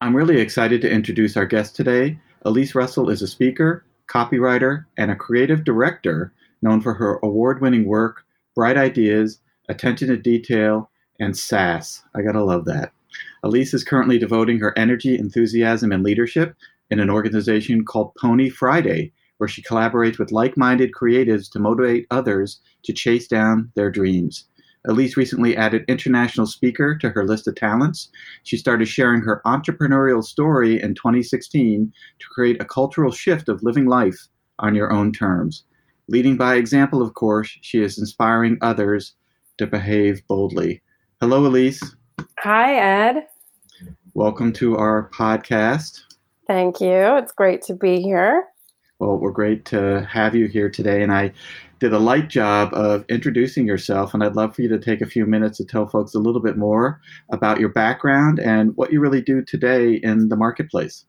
I'm really excited to introduce our guest today. Elise Russell is a speaker, copywriter, and a creative director known for her award winning work, bright ideas, attention to detail, and sass. I gotta love that. Elise is currently devoting her energy, enthusiasm, and leadership in an organization called Pony Friday, where she collaborates with like minded creatives to motivate others to chase down their dreams. Elise recently added international speaker to her list of talents. She started sharing her entrepreneurial story in 2016 to create a cultural shift of living life on your own terms. Leading by example, of course, she is inspiring others to behave boldly. Hello, Elise. Hi, Ed. Welcome to our podcast. Thank you. It's great to be here. Well, we're great to have you here today. And I did a light job of introducing yourself, and I'd love for you to take a few minutes to tell folks a little bit more about your background and what you really do today in the marketplace.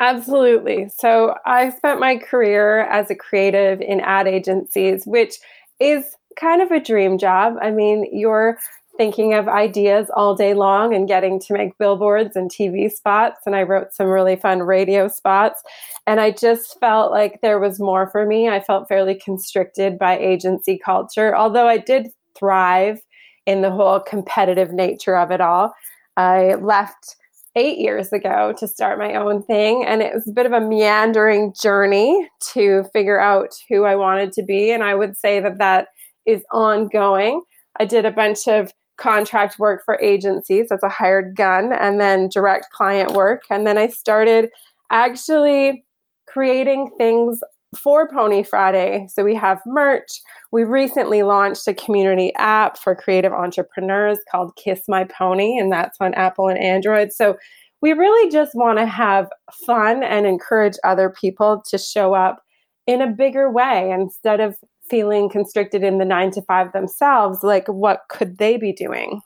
Absolutely. So, I spent my career as a creative in ad agencies, which is kind of a dream job. I mean, you're thinking of ideas all day long and getting to make billboards and TV spots. And I wrote some really fun radio spots. And I just felt like there was more for me. I felt fairly constricted by agency culture, although I did thrive in the whole competitive nature of it all. I left eight years ago to start my own thing. And it was a bit of a meandering journey to figure out who I wanted to be. And I would say that that is ongoing. I did a bunch of contract work for agencies as a hired gun and then direct client work. And then I started actually creating things for Pony Friday. So we have merch. We recently launched a community app for creative entrepreneurs called Kiss My Pony, and that's on Apple and Android. So we really just want to have fun and encourage other people to show up in a bigger way instead of feeling constricted in the nine to five themselves, like what could they be doing?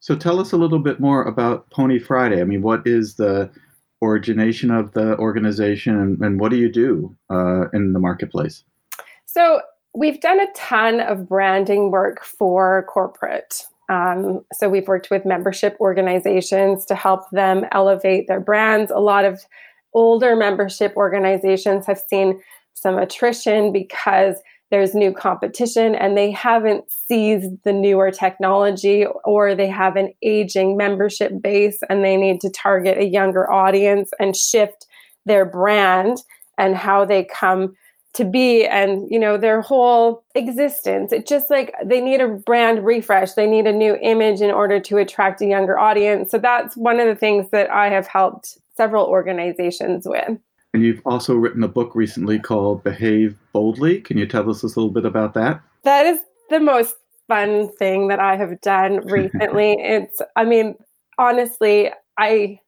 So tell us a little bit more about Pony Friday. I mean, what is the origination of the organization and, and what do you do uh, in the marketplace? So we've done a ton of branding work for corporate. Um, so we've worked with membership organizations to help them elevate their brands. A lot of older membership organizations have seen some attrition because there's new competition and they haven't seized the newer technology or they have an aging membership base and they need to target a younger audience and shift their brand and how they come to be and you know their whole existence. It just like they need a brand refresh. They need a new image in order to attract a younger audience. So that's one of the things that i have helped several organizations with. And you've also written a book recently called Behave Boldly. Can you tell us a little bit about that? That is the most fun thing that I have done recently. it's, I mean, honestly, I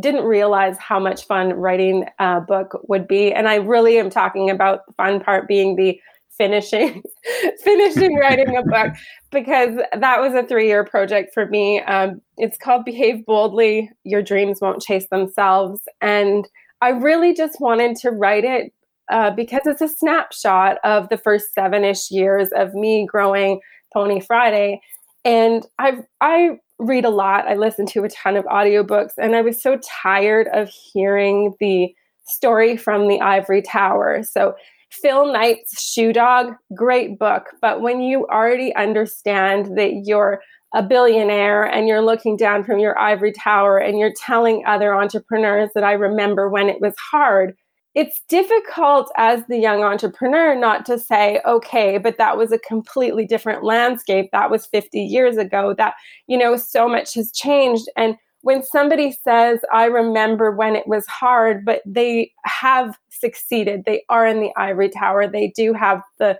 didn't realize how much fun writing a book would be. And I really am talking about the fun part being the finishing finishing writing a book because that was a three-year project for me um, it's called behave boldly your dreams won't chase themselves and I really just wanted to write it uh, because it's a snapshot of the first seven ish years of me growing Pony Friday. And I I read a lot. I listen to a ton of audiobooks, and I was so tired of hearing the story from the ivory tower. So Phil Knight's Shoe Dog, great book. But when you already understand that you're a billionaire and you're looking down from your ivory tower and you're telling other entrepreneurs that I remember when it was hard, it's difficult as the young entrepreneur not to say, okay, but that was a completely different landscape. That was 50 years ago. That, you know, so much has changed. And when somebody says, I remember when it was hard, but they have succeeded, they are in the ivory tower, they do have the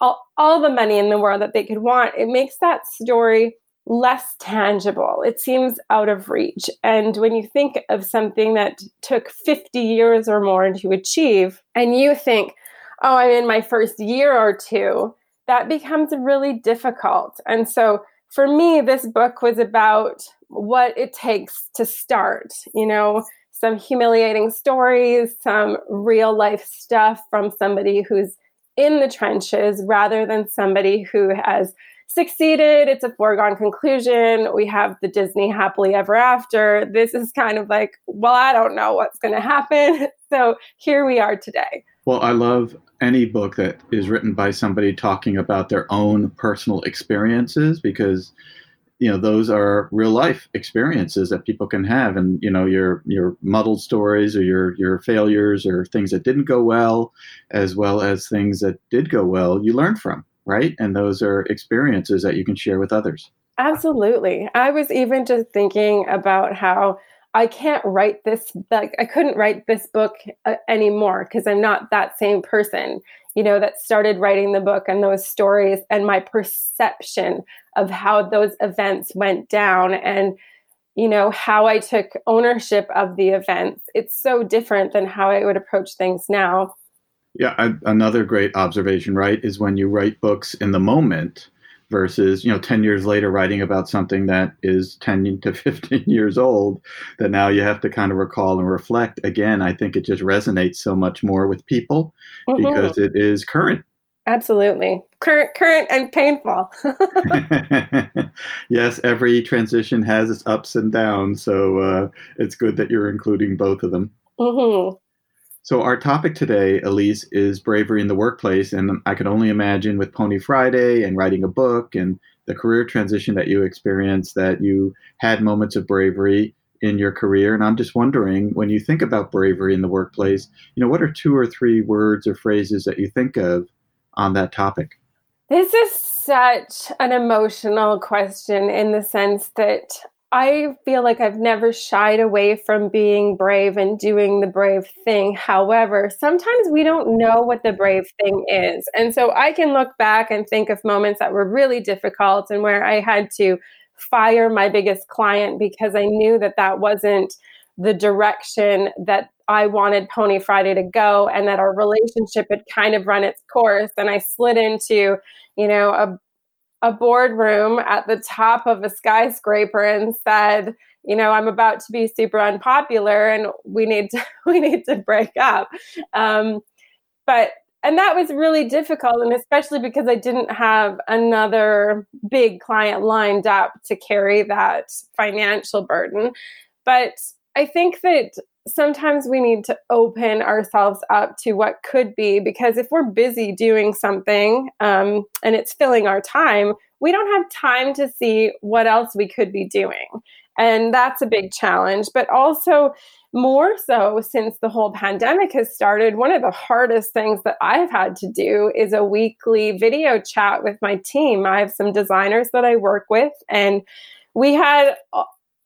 all, all the money in the world that they could want, it makes that story less tangible. It seems out of reach. And when you think of something that took 50 years or more to achieve, and you think, oh, I'm in my first year or two, that becomes really difficult. And so for me, this book was about what it takes to start, you know, some humiliating stories, some real life stuff from somebody who's in the trenches rather than somebody who has succeeded. It's a foregone conclusion. We have the Disney happily ever after. This is kind of like, well, I don't know what's going to happen. So here we are today. Well, I love any book that is written by somebody talking about their own personal experiences because you know those are real life experiences that people can have and you know your your muddled stories or your your failures or things that didn't go well as well as things that did go well you learn from right? And those are experiences that you can share with others. Absolutely. I was even just thinking about how I can't write this like I couldn't write this book uh, anymore because I'm not that same person, you know, that started writing the book and those stories and my perception of how those events went down and you know how I took ownership of the events. It's so different than how I would approach things now. Yeah, I, another great observation, right, is when you write books in the moment versus, you know, 10 years later writing about something that is 10 to 15 years old that now you have to kind of recall and reflect. Again, I think it just resonates so much more with people mm-hmm. because it is current. Absolutely. Current current and painful. yes, every transition has its ups and downs, so uh, it's good that you're including both of them. Mm-hmm. So, our topic today, Elise, is bravery in the workplace. And I can only imagine with Pony Friday and writing a book and the career transition that you experienced that you had moments of bravery in your career. And I'm just wondering, when you think about bravery in the workplace, you know, what are two or three words or phrases that you think of on that topic? This is such an emotional question in the sense that I feel like I've never shied away from being brave and doing the brave thing. However, sometimes we don't know what the brave thing is. And so I can look back and think of moments that were really difficult and where I had to fire my biggest client because I knew that that wasn't the direction that I wanted Pony Friday to go and that our relationship had kind of run its course. And I slid into, you know, a a boardroom at the top of a skyscraper and said, you know, I'm about to be super unpopular and we need to we need to break up. Um, but and that was really difficult and especially because I didn't have another big client lined up to carry that financial burden. But I think that sometimes we need to open ourselves up to what could be because if we're busy doing something um, and it's filling our time, we don't have time to see what else we could be doing. And that's a big challenge. But also, more so since the whole pandemic has started, one of the hardest things that I've had to do is a weekly video chat with my team. I have some designers that I work with, and we had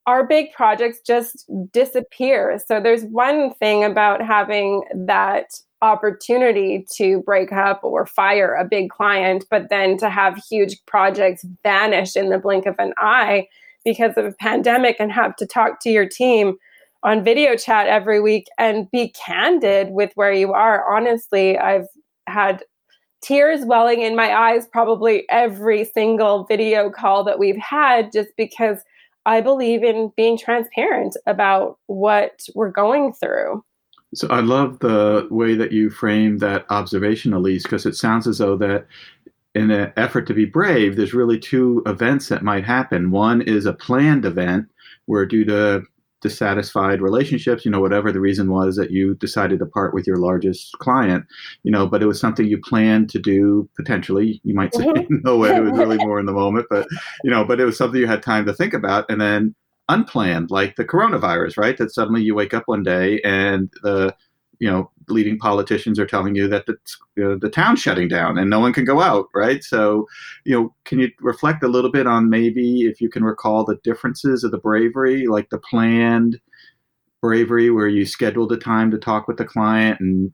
our big projects just disappear. So there's one thing about having that opportunity to break up or fire a big client, but then to have huge projects vanish in the blink of an eye because of a pandemic and have to talk to your team on video chat every week and be candid with where you are. Honestly, I've had tears welling in my eyes probably every single video call that we've had just because I believe in being transparent about what we're going through. So I love the way that you frame that observation, Elise, because it sounds as though that in an effort to be brave, there's really two events that might happen. One is a planned event where, due to dissatisfied relationships, you know, whatever the reason was that you decided to part with your largest client, you know, but it was something you planned to do potentially. You might say, mm-hmm. no way, it was really more in the moment, but, you know, but it was something you had time to think about. And then unplanned, like the coronavirus, right? That suddenly you wake up one day and the, you know, leading politicians are telling you that the, the town's shutting down and no one can go out, right? So, you know, can you reflect a little bit on maybe if you can recall the differences of the bravery, like the planned bravery where you scheduled a time to talk with the client and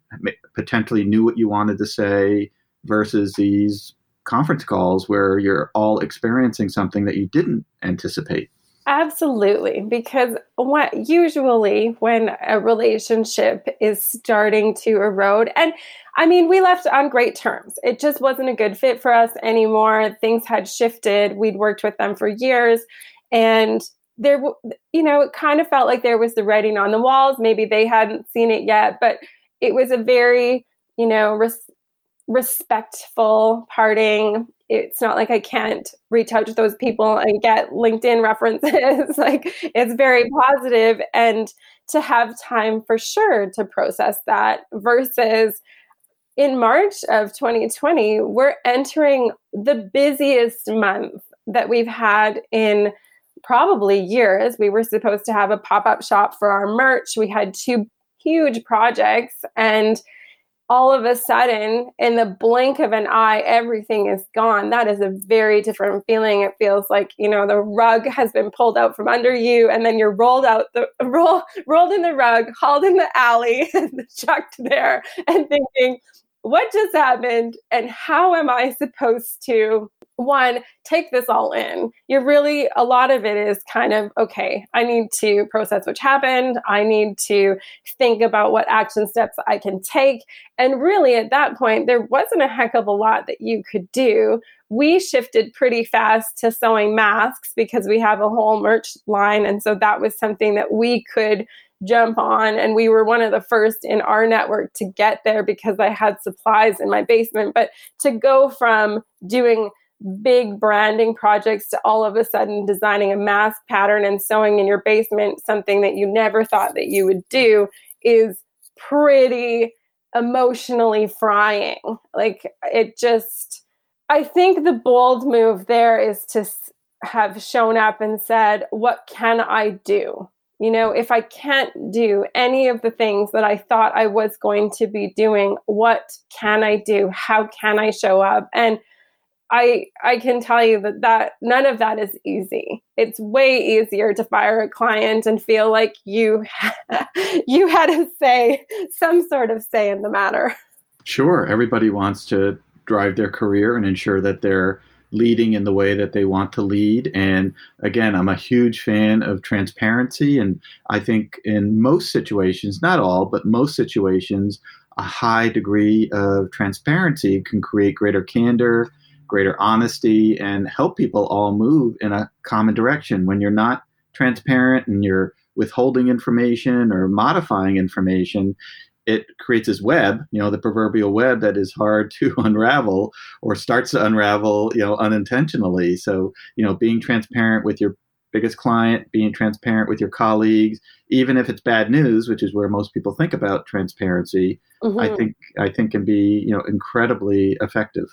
potentially knew what you wanted to say versus these conference calls where you're all experiencing something that you didn't anticipate? Absolutely, because what usually when a relationship is starting to erode, and I mean, we left on great terms. It just wasn't a good fit for us anymore. Things had shifted. We'd worked with them for years, and there, you know, it kind of felt like there was the writing on the walls. Maybe they hadn't seen it yet, but it was a very, you know, res- respectful parting it's not like I can't reach out to those people and get LinkedIn references. like it's very positive and to have time for sure to process that versus in March of 2020, we're entering the busiest month that we've had in probably years. We were supposed to have a pop up shop for our merch. We had two huge projects and all of a sudden, in the blink of an eye, everything is gone. That is a very different feeling. It feels like, you know, the rug has been pulled out from under you, and then you're rolled out the roll, rolled in the rug, hauled in the alley, and chucked there, and thinking, what just happened? And how am I supposed to one, take this all in. You're really, a lot of it is kind of, okay, I need to process what happened. I need to think about what action steps I can take. And really, at that point, there wasn't a heck of a lot that you could do. We shifted pretty fast to sewing masks because we have a whole merch line. And so that was something that we could jump on and we were one of the first in our network to get there because I had supplies in my basement but to go from doing big branding projects to all of a sudden designing a mask pattern and sewing in your basement something that you never thought that you would do is pretty emotionally frying. Like it just, I think the bold move there is to have shown up and said, What can I do? You know, if I can't do any of the things that I thought I was going to be doing, what can I do? How can I show up? And I I can tell you that that none of that is easy. It's way easier to fire a client and feel like you you had to say some sort of say in the matter. Sure, everybody wants to drive their career and ensure that they're leading in the way that they want to lead and again i'm a huge fan of transparency and i think in most situations not all but most situations a high degree of transparency can create greater candor greater honesty and help people all move in a common direction. When you're not transparent and you're withholding information or modifying information, it creates this web, you know, the proverbial web that is hard to unravel or starts to unravel, you know, unintentionally. So, you know, being transparent with your biggest client, being transparent with your colleagues, even if it's bad news, which is where most people think about transparency, mm-hmm. I think I think can be, you know, incredibly effective.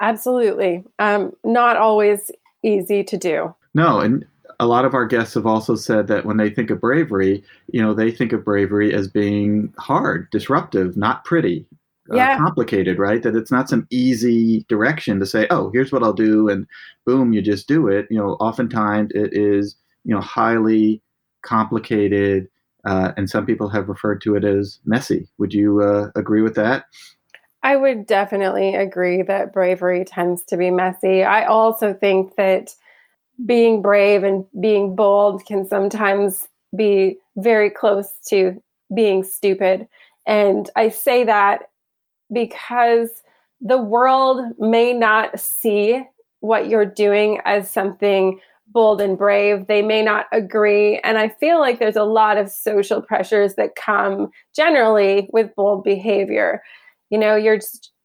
Absolutely. Um, not always easy to do. No, and a lot of our guests have also said that when they think of bravery, you know, they think of bravery as being hard, disruptive, not pretty, uh, yeah. uh, complicated, right? That it's not some easy direction to say, oh, here's what I'll do, and boom, you just do it. You know, oftentimes it is, you know, highly complicated, uh, and some people have referred to it as messy. Would you uh, agree with that? I would definitely agree that bravery tends to be messy. I also think that being brave and being bold can sometimes be very close to being stupid. And I say that because the world may not see what you're doing as something bold and brave. They may not agree. And I feel like there's a lot of social pressures that come generally with bold behavior. You know, you're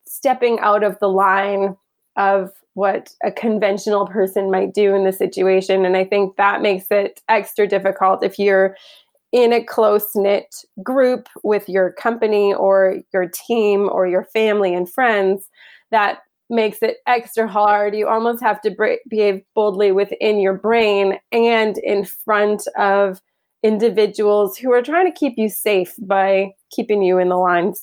stepping out of the line of what a conventional person might do in the situation. And I think that makes it extra difficult if you're in a close knit group with your company or your team or your family and friends. That makes it extra hard. You almost have to behave boldly within your brain and in front of individuals who are trying to keep you safe by keeping you in the lines.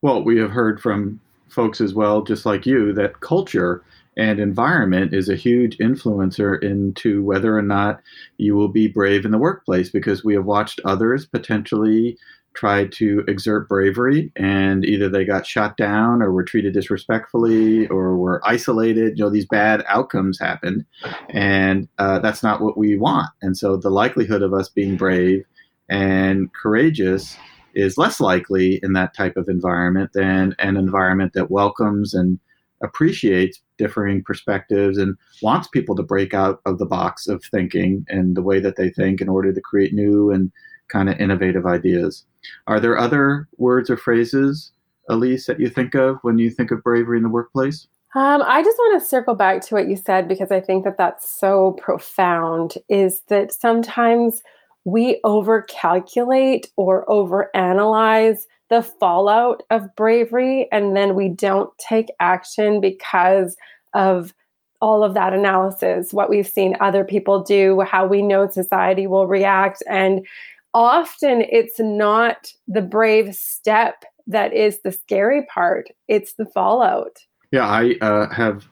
Well, we have heard from folks as well, just like you, that culture and environment is a huge influencer into whether or not you will be brave in the workplace because we have watched others potentially try to exert bravery and either they got shot down or were treated disrespectfully or were isolated. You know these bad outcomes happened and uh, that's not what we want. And so the likelihood of us being brave and courageous is less likely in that type of environment than an environment that welcomes and appreciates differing perspectives and wants people to break out of the box of thinking and the way that they think in order to create new and kind of innovative ideas. Are there other words or phrases, Elise, that you think of when you think of bravery in the workplace? Um, I just want to circle back to what you said because I think that that's so profound. Is that sometimes we overcalculate or overanalyze the fallout of bravery and then we don't take action because of all of that analysis, what we've seen other people do, how we know society will react. And often it's not the brave step that is the scary part, it's the fallout. Yeah, I uh, have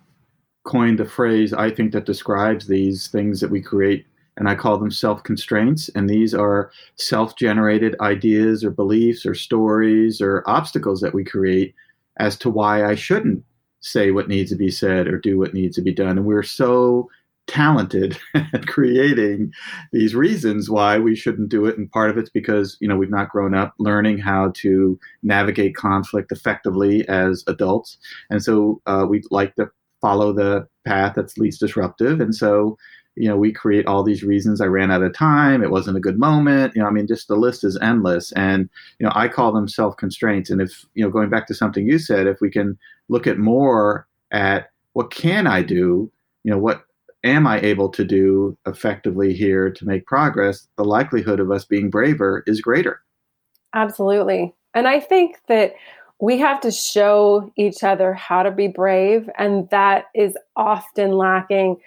coined a phrase I think that describes these things that we create and I call them self constraints. And these are self generated ideas or beliefs or stories or obstacles that we create as to why I shouldn't say what needs to be said or do what needs to be done. And we're so talented at creating these reasons why we shouldn't do it and part of it's because you know we've not grown up learning how to navigate conflict effectively as adults and so uh, we like to follow the path that's least disruptive and so you know, we create all these reasons. I ran out of time. It wasn't a good moment. You know, I mean, just the list is endless. And, you know, I call them self constraints. And if, you know, going back to something you said, if we can look at more at what can I do, you know, what am I able to do effectively here to make progress, the likelihood of us being braver is greater. Absolutely. And I think that we have to show each other how to be brave. And that is often lacking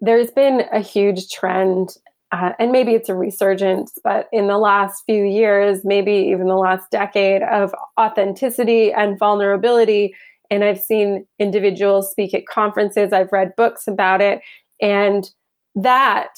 there's been a huge trend, uh, and maybe it's a resurgence, but in the last few years, maybe even the last decade, of authenticity and vulnerability. And I've seen individuals speak at conferences, I've read books about it, and that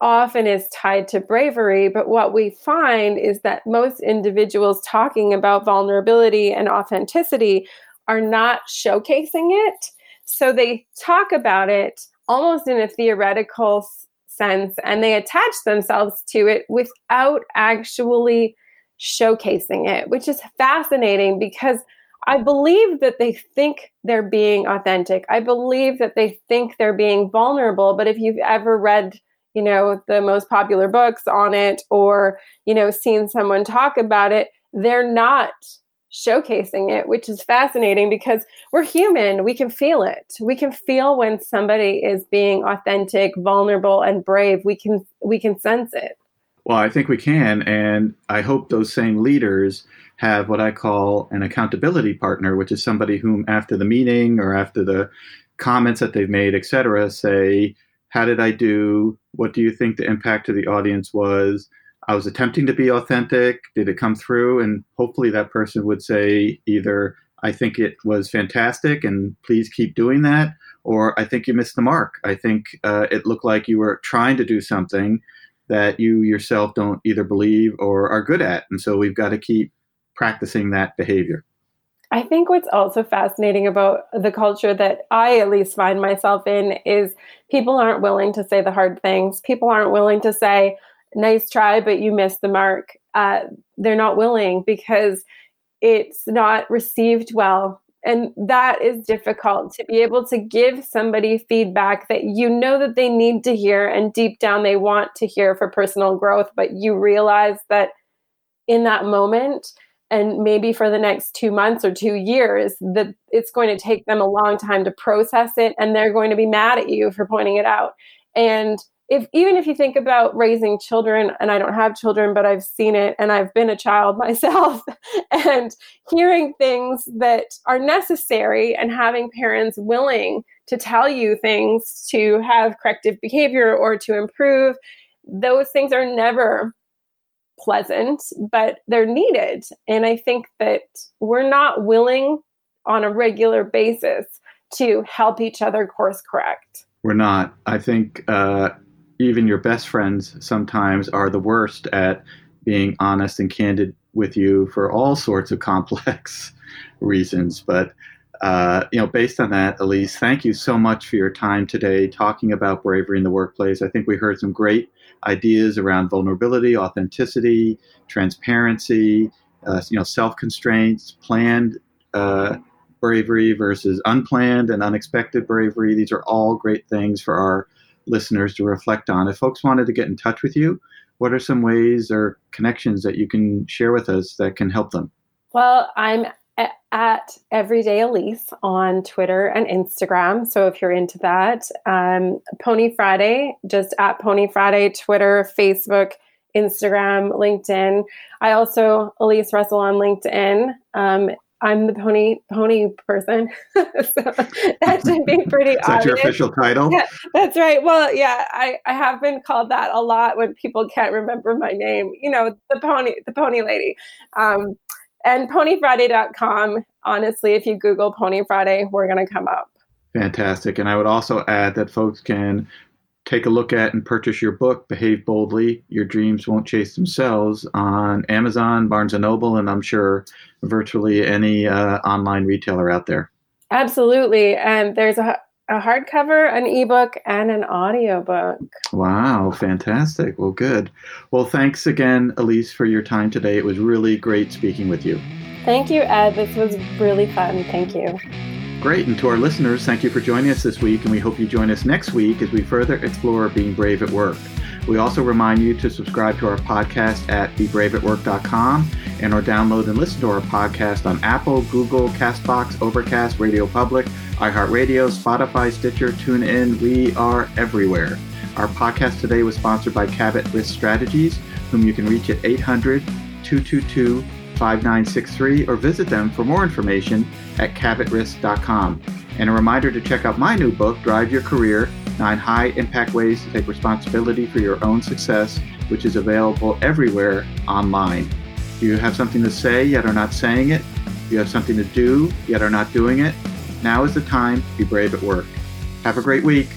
often is tied to bravery. But what we find is that most individuals talking about vulnerability and authenticity are not showcasing it. So they talk about it almost in a theoretical sense and they attach themselves to it without actually showcasing it, which is fascinating because I believe that they think they're being authentic. I believe that they think they're being vulnerable. But if you've ever read, you know, the most popular books on it or, you know, seen someone talk about it, they're not showcasing it, which is fascinating because we're human. We can feel it. We can feel when somebody is being authentic, vulnerable, and brave. We can we can sense it. Well, I think we can, and I hope those same leaders have what I call an accountability partner, which is somebody whom, after the meeting or after the comments that they've made, etc., say, "How did I do? What do you think the impact to the audience was?" I was attempting to be authentic. Did it come through? And hopefully that person would say either, I think it was fantastic and please keep doing that, or I think you missed the mark. I think uh, it looked like you were trying to do something that you yourself don't either believe or are good at. And so we've got to keep practicing that behavior. I think what's also fascinating about the culture that I at least find myself in is people aren't willing to say the hard things. People aren't willing to say, nice try, but you missed the mark. Uh, they're not willing because it's not received well And that is difficult to be able to give somebody feedback that you know that they need to hear and deep down they want to hear for personal growth, but you realize that in that moment and maybe for the next two months or two years that it's going to take them a long time to process it and they're going to be mad at you for pointing it out and if even if you think about raising children and i don't have children but i've seen it and i've been a child myself and hearing things that are necessary and having parents willing to tell you things to have corrective behavior or to improve those things are never pleasant but they're needed. And i think that we're not willing on a regular basis to help each other course correct. We're not. I think uh even your best friends sometimes are the worst at being honest and candid with you for all sorts of complex reasons. But uh, you know, based on that, Elise, thank you so much for your time today talking about bravery in the workplace. I think we heard some great ideas around vulnerability, authenticity, transparency, uh, you know, self constraints, planned uh, bravery versus unplanned and unexpected bravery. These are all great things for our listeners to reflect on. If folks wanted to get in touch with you, what are some ways or connections that you can share with us that can help them? Well, I'm at Everyday Elise on Twitter and Instagram. So if you're into that, um, Pony Friday, just at Pony Friday, Twitter, Facebook, Instagram, LinkedIn. I also Elise Russell on LinkedIn. Um, I'm the pony pony person. so that should be pretty Is that your official title? Yeah, that's right. Well, yeah, I, I have been called that a lot when people can't remember my name. You know, the pony the pony lady. Um, and ponyfriday.com. Honestly, if you Google Pony Friday, we're gonna come up. Fantastic. And I would also add that folks can take a look at and purchase your book, Behave Boldly Your Dreams Won't Chase Themselves, on Amazon, Barnes and Noble, and I'm sure virtually any uh, online retailer out there. Absolutely. And there's a, a hardcover, an ebook, and an audiobook. Wow, fantastic. Well, good. Well, thanks again, Elise, for your time today. It was really great speaking with you. Thank you, Ed. This was really fun. Thank you. Great. And to our listeners, thank you for joining us this week. And we hope you join us next week as we further explore being brave at work. We also remind you to subscribe to our podcast at bebraveatwork.com and or download and listen to our podcast on Apple, Google, Castbox, Overcast, Radio Public, iHeartRadio, Spotify, Stitcher, TuneIn. We are everywhere. Our podcast today was sponsored by Cabot Risk Strategies, whom you can reach at 800 222 5963 or visit them for more information at cabotrisk.com. And a reminder to check out my new book, Drive Your Career Nine High Impact Ways to Take Responsibility for Your Own Success, which is available everywhere online. Do you have something to say yet are not saying it? Do you have something to do yet are not doing it? Now is the time to be brave at work. Have a great week.